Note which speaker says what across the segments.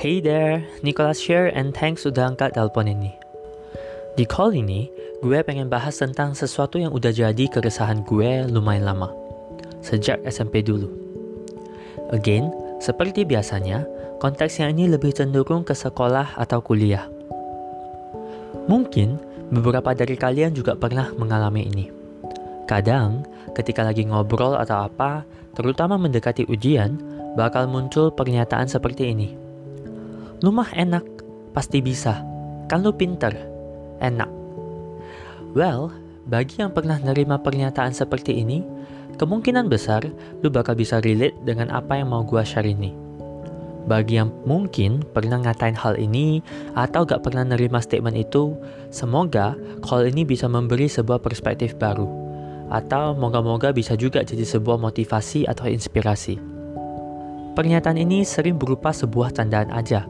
Speaker 1: Hey there, Nicholas here and thanks sudah angkat telepon ini. Di call ini, gue pengen bahas tentang sesuatu yang udah jadi keresahan gue lumayan lama. Sejak SMP dulu. Again, seperti biasanya, konteksnya ini lebih cenderung ke sekolah atau kuliah. Mungkin beberapa dari kalian juga pernah mengalami ini. Kadang, ketika lagi ngobrol atau apa, terutama mendekati ujian, bakal muncul pernyataan seperti ini. Lumah enak, pasti bisa. Kan lu pinter, enak. Well, bagi yang pernah nerima pernyataan seperti ini, kemungkinan besar lu bakal bisa relate dengan apa yang mau gua share ini. Bagi yang mungkin pernah ngatain hal ini atau gak pernah nerima statement itu, semoga call ini bisa memberi sebuah perspektif baru. Atau moga-moga bisa juga jadi sebuah motivasi atau inspirasi. Pernyataan ini sering berupa sebuah candaan aja,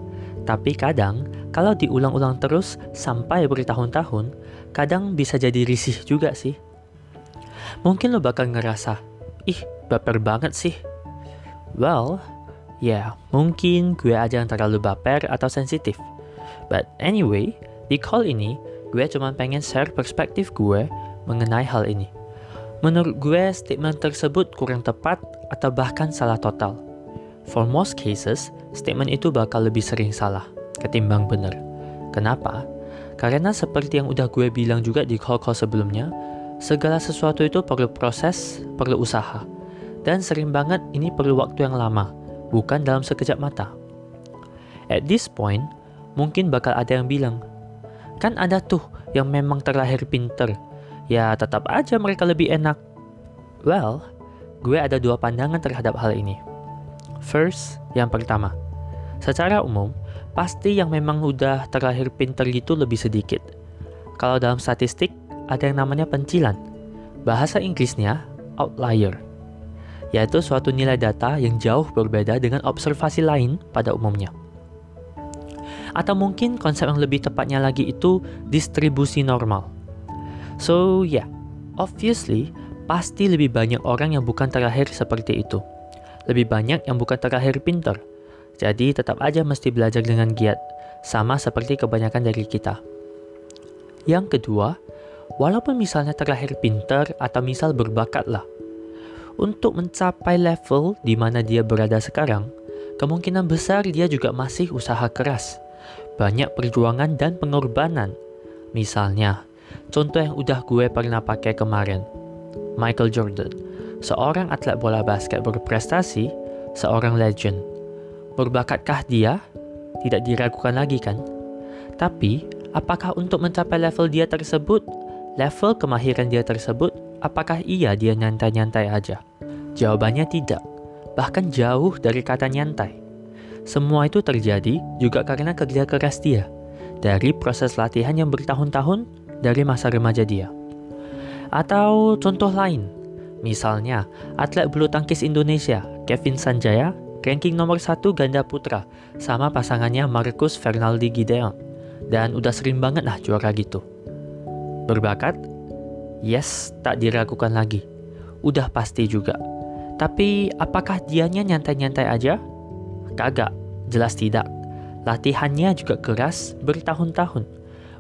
Speaker 1: tapi kadang kalau diulang-ulang terus sampai bertahun-tahun, kadang bisa jadi risih juga sih. Mungkin lo bakal ngerasa, ih baper banget sih. Well, ya yeah, mungkin gue aja yang terlalu baper atau sensitif. But anyway, di call ini, gue cuma pengen share perspektif gue mengenai hal ini. Menurut gue, statement tersebut kurang tepat atau bahkan salah total. For most cases, statement itu bakal lebih sering salah ketimbang benar. Kenapa? Karena seperti yang udah gue bilang juga di call-call sebelumnya, segala sesuatu itu perlu proses, perlu usaha. Dan sering banget ini perlu waktu yang lama, bukan dalam sekejap mata. At this point, mungkin bakal ada yang bilang, kan ada tuh yang memang terlahir pinter, ya tetap aja mereka lebih enak. Well, gue ada dua pandangan terhadap hal ini. First, yang pertama, secara umum, pasti yang memang udah terlahir pinter gitu lebih sedikit. Kalau dalam statistik, ada yang namanya pencilan. Bahasa Inggrisnya outlier, yaitu suatu nilai data yang jauh berbeda dengan observasi lain pada umumnya. Atau mungkin konsep yang lebih tepatnya lagi itu distribusi normal. So, yeah, obviously, pasti lebih banyak orang yang bukan terlahir seperti itu lebih banyak yang bukan terlahir pinter. Jadi tetap aja mesti belajar dengan giat, sama seperti kebanyakan dari kita. Yang kedua, walaupun misalnya terlahir pinter atau misal berbakat lah, untuk mencapai level di mana dia berada sekarang, kemungkinan besar dia juga masih usaha keras, banyak perjuangan dan pengorbanan. Misalnya, contoh yang udah gue pernah pakai kemarin, Michael Jordan seorang atlet bola basket berprestasi, seorang legend. Berbakatkah dia? Tidak diragukan lagi kan? Tapi, apakah untuk mencapai level dia tersebut, level kemahiran dia tersebut, apakah iya dia nyantai-nyantai aja? Jawabannya tidak, bahkan jauh dari kata nyantai. Semua itu terjadi juga karena kerja keras dia, dari proses latihan yang bertahun-tahun dari masa remaja dia. Atau contoh lain, Misalnya, atlet bulu tangkis Indonesia, Kevin Sanjaya, ranking nomor satu ganda putra, sama pasangannya Marcus Fernaldi Gideon. Dan udah sering banget lah juara gitu. Berbakat? Yes, tak diragukan lagi. Udah pasti juga. Tapi apakah dianya nyantai-nyantai aja? Kagak, jelas tidak. Latihannya juga keras bertahun-tahun.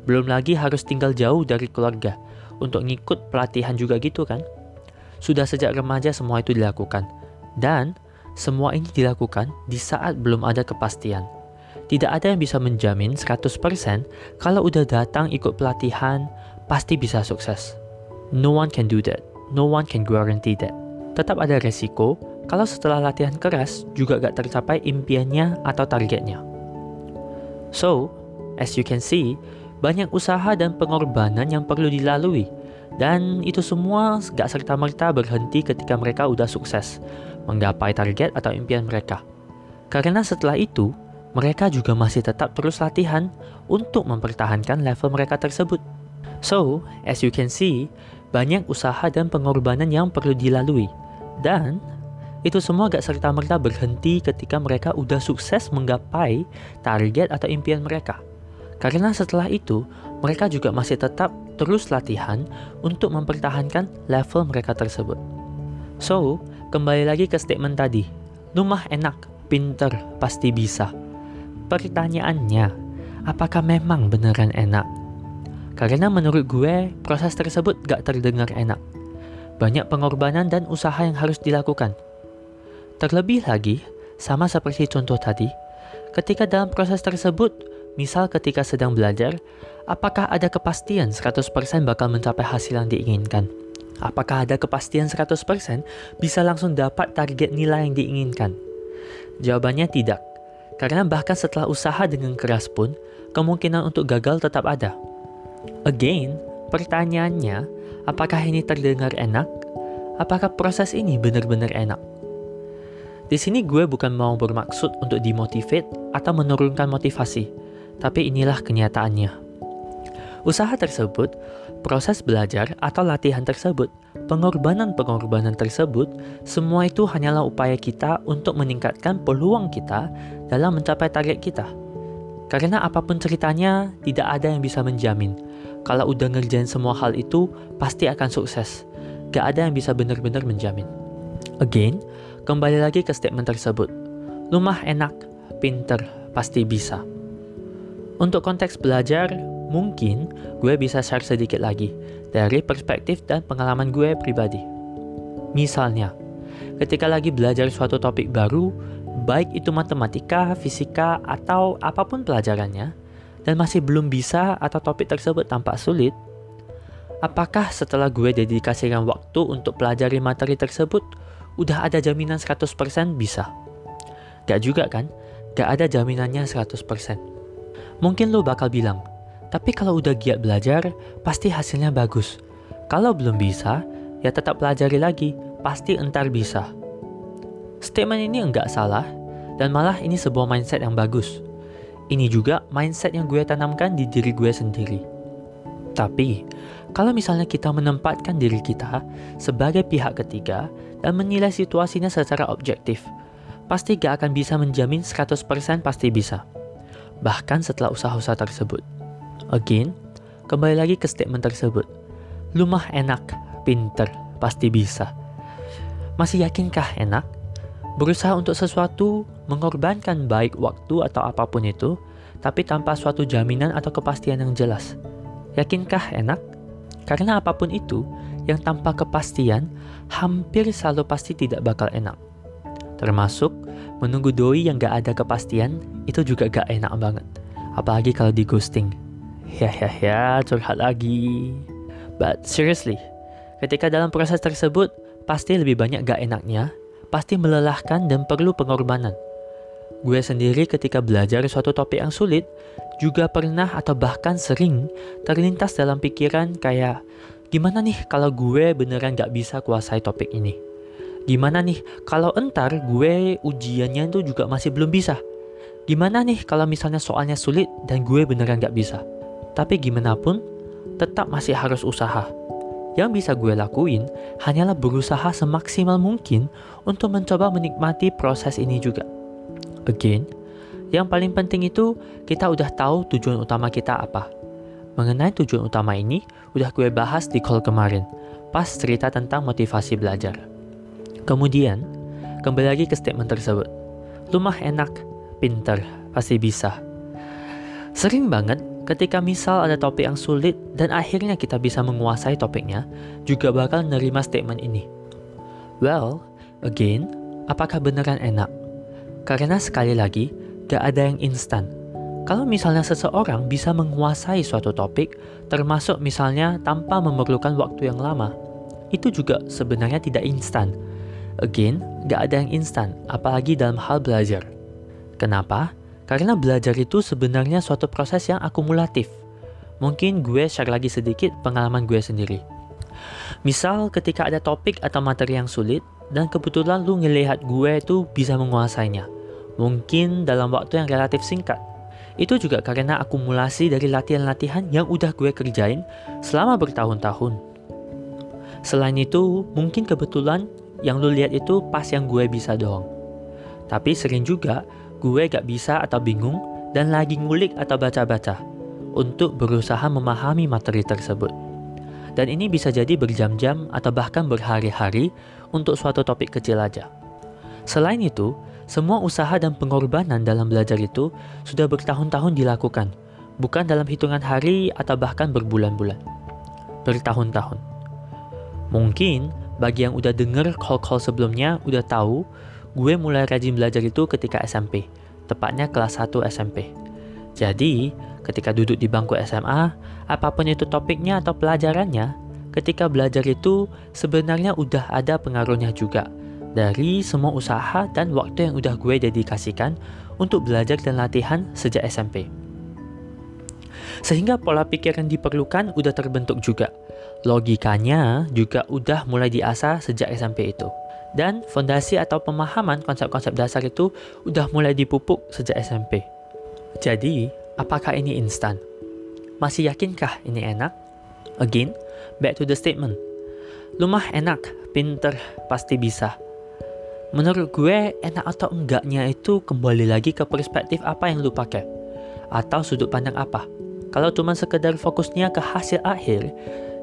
Speaker 1: Belum lagi harus tinggal jauh dari keluarga untuk ngikut pelatihan juga gitu kan? Sudah sejak remaja semua itu dilakukan. Dan semua ini dilakukan di saat belum ada kepastian. Tidak ada yang bisa menjamin 100% kalau udah datang ikut pelatihan, pasti bisa sukses. No one can do that. No one can guarantee that. Tetap ada resiko kalau setelah latihan keras juga gak tercapai impiannya atau targetnya. So, as you can see, banyak usaha dan pengorbanan yang perlu dilalui dan itu semua gak serta-merta berhenti ketika mereka udah sukses menggapai target atau impian mereka. Karena setelah itu, mereka juga masih tetap terus latihan untuk mempertahankan level mereka tersebut. So, as you can see, banyak usaha dan pengorbanan yang perlu dilalui. Dan itu semua gak serta-merta berhenti ketika mereka udah sukses menggapai target atau impian mereka. Karena setelah itu, mereka juga masih tetap terus latihan untuk mempertahankan level mereka tersebut. So, kembali lagi ke statement tadi. Rumah enak, pinter, pasti bisa. pertanyaannya, apakah memang beneran enak? Karena menurut gue, proses tersebut gak terdengar enak. Banyak pengorbanan dan usaha yang harus dilakukan. Terlebih lagi, sama seperti contoh tadi, ketika dalam proses tersebut, misal ketika sedang belajar, apakah ada kepastian 100% bakal mencapai hasil yang diinginkan? Apakah ada kepastian 100% bisa langsung dapat target nilai yang diinginkan? Jawabannya tidak. Karena bahkan setelah usaha dengan keras pun, kemungkinan untuk gagal tetap ada. Again, pertanyaannya, apakah ini terdengar enak? Apakah proses ini benar-benar enak? Di sini gue bukan mau bermaksud untuk dimotivate atau menurunkan motivasi, tapi inilah kenyataannya. Usaha tersebut, proses belajar atau latihan tersebut, pengorbanan-pengorbanan tersebut, semua itu hanyalah upaya kita untuk meningkatkan peluang kita dalam mencapai target kita. Karena apa pun ceritanya, tidak ada yang bisa menjamin. Kalau udah ngerjain semua hal itu, pasti akan sukses. Gak ada yang bisa benar-benar menjamin. Again, Kembali lagi ke statement tersebut. Lumah enak, pinter, pasti bisa. Untuk konteks belajar, mungkin gue bisa share sedikit lagi dari perspektif dan pengalaman gue pribadi. Misalnya, ketika lagi belajar suatu topik baru, baik itu matematika, fisika, atau apa pun pelajarannya, dan masih belum bisa atau topik tersebut tampak sulit, apakah setelah gue dedikasikan waktu untuk pelajari materi tersebut, udah ada jaminan 100% bisa. Gak juga kan? Gak ada jaminannya 100%. Mungkin lo bakal bilang, tapi kalau udah giat belajar, pasti hasilnya bagus. Kalau belum bisa, ya tetap pelajari lagi, pasti entar bisa. Statement ini enggak salah, dan malah ini sebuah mindset yang bagus. Ini juga mindset yang gue tanamkan di diri gue sendiri. Tapi, kalau misalnya kita menempatkan diri kita sebagai pihak ketiga dan menilai situasinya secara objektif, pasti gak akan bisa menjamin 100% pasti bisa. Bahkan setelah usaha-usaha tersebut. Again, kembali lagi ke statement tersebut. Lumah enak, pinter, pasti bisa. Masih yakinkah enak? Berusaha untuk sesuatu, mengorbankan baik waktu atau apa pun itu, tapi tanpa suatu jaminan atau kepastian yang jelas. Yakinkah enak? Karena apa pun itu, yang tanpa kepastian hampir selalu pasti tidak bakal enak. Termasuk menunggu doi yang gak ada kepastian itu juga gak enak banget. Apalagi kalau di ghosting. Ya ya ya, curhat lagi. But seriously, ketika dalam proses tersebut pasti lebih banyak gak enaknya, pasti melelahkan dan perlu pengorbanan. Gue sendiri ketika belajar suatu topik yang sulit, juga pernah atau bahkan sering terlintas dalam pikiran kayak Gimana nih kalau gue beneran gak bisa kuasai topik ini? Gimana nih kalau entar gue ujiannya itu juga masih belum bisa? Gimana nih kalau misalnya soalnya sulit dan gue beneran gak bisa? Tapi gimana pun, tetap masih harus usaha. Yang bisa gue lakuin hanyalah berusaha semaksimal mungkin untuk mencoba menikmati proses ini juga. Again, yang paling penting itu kita udah tahu tujuan utama kita apa Mengenai tujuan utama ini, udah gue bahas di call kemarin, pas cerita tentang motivasi belajar. Kemudian, kembali lagi ke statement tersebut. Lumah enak, pinter, pasti bisa. Sering banget ketika misal ada topik yang sulit dan akhirnya kita bisa menguasai topiknya, juga bakal nerima statement ini. Well, again, apakah beneran enak? Karena sekali lagi, gak ada yang instan kalau misalnya seseorang bisa menguasai suatu topik, termasuk misalnya tanpa memerlukan waktu yang lama, itu juga sebenarnya tidak instan. Again, gak ada yang instan, apalagi dalam hal belajar. Kenapa? Karena belajar itu sebenarnya suatu proses yang akumulatif. Mungkin gue share lagi sedikit pengalaman gue sendiri. Misal ketika ada topik atau materi yang sulit, dan kebetulan lu ngelihat gue itu bisa menguasainya. Mungkin dalam waktu yang relatif singkat. Itu juga karena akumulasi dari latihan-latihan yang udah gue kerjain selama bertahun-tahun. Selain itu, mungkin kebetulan yang lu lihat itu pas yang gue bisa doang. Tapi sering juga gue gak bisa atau bingung dan lagi ngulik atau baca-baca untuk berusaha memahami materi tersebut. Dan ini bisa jadi berjam-jam atau bahkan berhari-hari untuk suatu topik kecil aja. Selain itu, Semua usaha dan pengorbanan dalam belajar itu sudah bertahun-tahun dilakukan, bukan dalam hitungan hari atau bahkan berbulan-bulan. Bertahun-tahun. Mungkin bagi yang udah denger call-call sebelumnya udah tahu gue mulai rajin belajar itu ketika SMP, tepatnya kelas 1 SMP. Jadi, ketika duduk di bangku SMA, apa pun itu topiknya atau pelajarannya, ketika belajar itu sebenarnya udah ada pengaruhnya juga dari semua usaha dan waktu yang udah gue dedikasikan untuk belajar dan latihan sejak SMP. Sehingga pola pikir yang diperlukan udah terbentuk juga. Logikanya juga udah mulai diasah sejak SMP itu. Dan fondasi atau pemahaman konsep-konsep dasar itu udah mulai dipupuk sejak SMP. Jadi, apakah ini instan? Masih yakinkah ini enak? Again, back to the statement. Lumah enak, pinter, pasti bisa Menurut gue, enak atau enggaknya itu kembali lagi ke perspektif apa yang lu pakai. Atau sudut pandang apa. Kalau cuma sekedar fokusnya ke hasil akhir,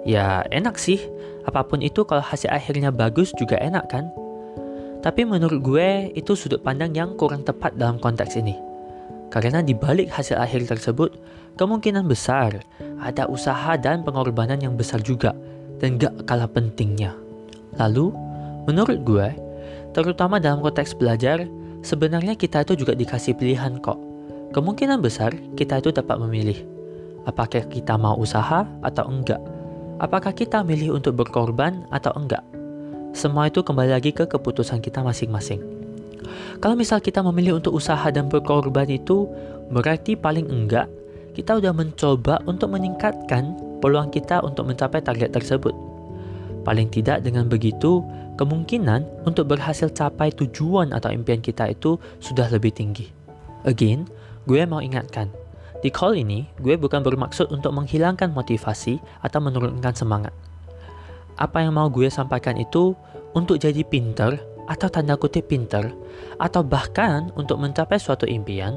Speaker 1: ya enak sih. Apa pun itu kalau hasil akhirnya bagus juga enak kan? Tapi menurut gue, itu sudut pandang yang kurang tepat dalam konteks ini. Karena di balik hasil akhir tersebut, kemungkinan besar ada usaha dan pengorbanan yang besar juga dan gak kalah pentingnya. Lalu, menurut gue, Terutama dalam konteks belajar, sebenarnya kita itu juga dikasih pilihan kok. Kemungkinan besar kita itu dapat memilih. Apakah kita mau usaha atau enggak? Apakah kita milih untuk berkorban atau enggak? Semua itu kembali lagi ke keputusan kita masing-masing. Kalau misal kita memilih untuk usaha dan berkorban itu, berarti paling enggak kita udah mencoba untuk meningkatkan peluang kita untuk mencapai target tersebut. Paling tidak dengan begitu, kemungkinan untuk berhasil capai tujuan atau impian kita itu sudah lebih tinggi. Again, gue mau ingatkan, di call ini gue bukan bermaksud untuk menghilangkan motivasi atau menurunkan semangat. Apa yang mau gue sampaikan itu untuk jadi pinter atau tanda kutip pinter, atau bahkan untuk mencapai suatu impian,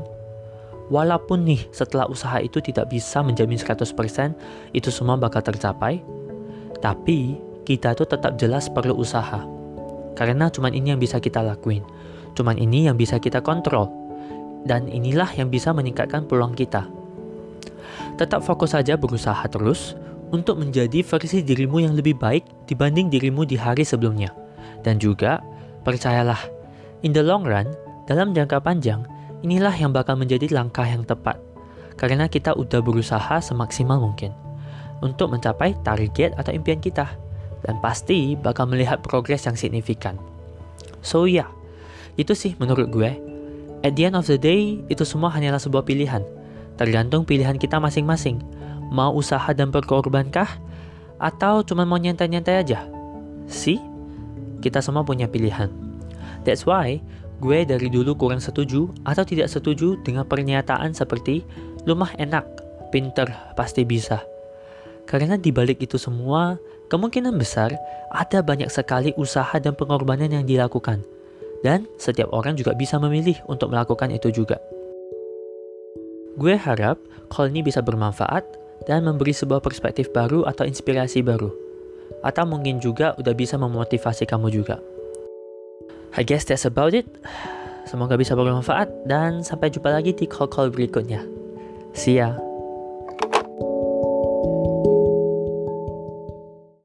Speaker 1: walaupun nih setelah usaha itu tidak bisa menjamin 100% itu semua bakal tercapai, tapi kita tuh tetap jelas perlu usaha. Karena cuman ini yang bisa kita lakuin. Cuman ini yang bisa kita kontrol. Dan inilah yang bisa meningkatkan peluang kita. Tetap fokus saja berusaha terus untuk menjadi versi dirimu yang lebih baik dibanding dirimu di hari sebelumnya. Dan juga, percayalah, in the long run, dalam jangka panjang, inilah yang bakal menjadi langkah yang tepat. Karena kita udah berusaha semaksimal mungkin untuk mencapai target atau impian kita dan pasti bakal melihat progres yang signifikan. So ya, yeah, itu sih menurut gue. At the end of the day, itu semua hanyalah sebuah pilihan. Tergantung pilihan kita masing-masing. Mau usaha dan berkorbankah? Atau cuma mau nyantai-nyantai aja? See? Kita semua punya pilihan. That's why gue dari dulu kurang setuju atau tidak setuju dengan pernyataan seperti lumah enak, pinter, pasti bisa. Karena dibalik itu semua, kemungkinan besar ada banyak sekali usaha dan pengorbanan yang dilakukan. Dan setiap orang juga bisa memilih untuk melakukan itu juga. Gue harap call ini bisa bermanfaat dan memberi sebuah perspektif baru atau inspirasi baru. Atau mungkin juga udah bisa memotivasi kamu juga. I guess that's about it. Semoga bisa bermanfaat dan sampai jumpa lagi di call-call berikutnya. See ya.